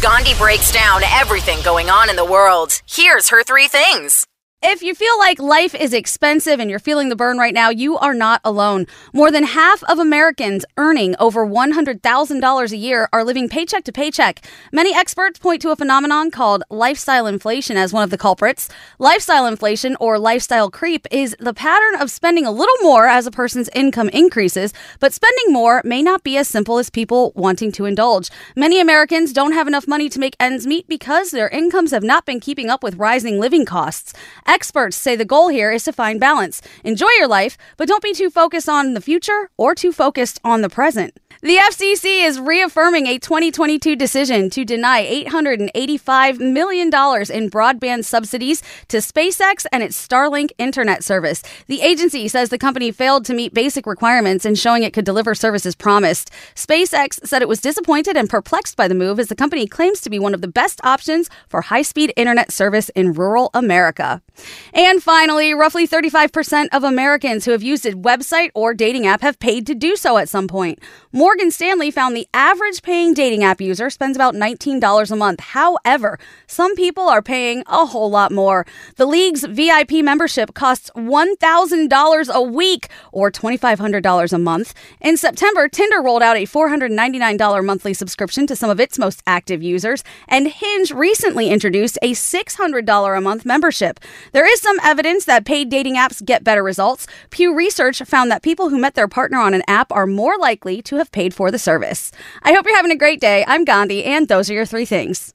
Gandhi breaks down everything going on in the world. Here's her three things. If you feel like life is expensive and you're feeling the burn right now, you are not alone. More than half of Americans earning over $100,000 a year are living paycheck to paycheck. Many experts point to a phenomenon called lifestyle inflation as one of the culprits. Lifestyle inflation or lifestyle creep is the pattern of spending a little more as a person's income increases, but spending more may not be as simple as people wanting to indulge. Many Americans don't have enough money to make ends meet because their incomes have not been keeping up with rising living costs. Experts say the goal here is to find balance. Enjoy your life, but don't be too focused on the future or too focused on the present. The FCC is reaffirming a 2022 decision to deny $885 million in broadband subsidies to SpaceX and its Starlink internet service. The agency says the company failed to meet basic requirements in showing it could deliver services promised. SpaceX said it was disappointed and perplexed by the move as the company claims to be one of the best options for high speed internet service in rural America. And finally, roughly 35% of Americans who have used a website or dating app have paid to do so at some point. Morgan Stanley found the average paying dating app user spends about $19 a month. However, some people are paying a whole lot more. The league's VIP membership costs $1,000 a week or $2,500 a month. In September, Tinder rolled out a $499 monthly subscription to some of its most active users, and Hinge recently introduced a $600 a month membership. There is some evidence that paid dating apps get better results. Pew Research found that people who met their partner on an app are more likely to have paid for the service. I hope you're having a great day. I'm Gandhi, and those are your three things.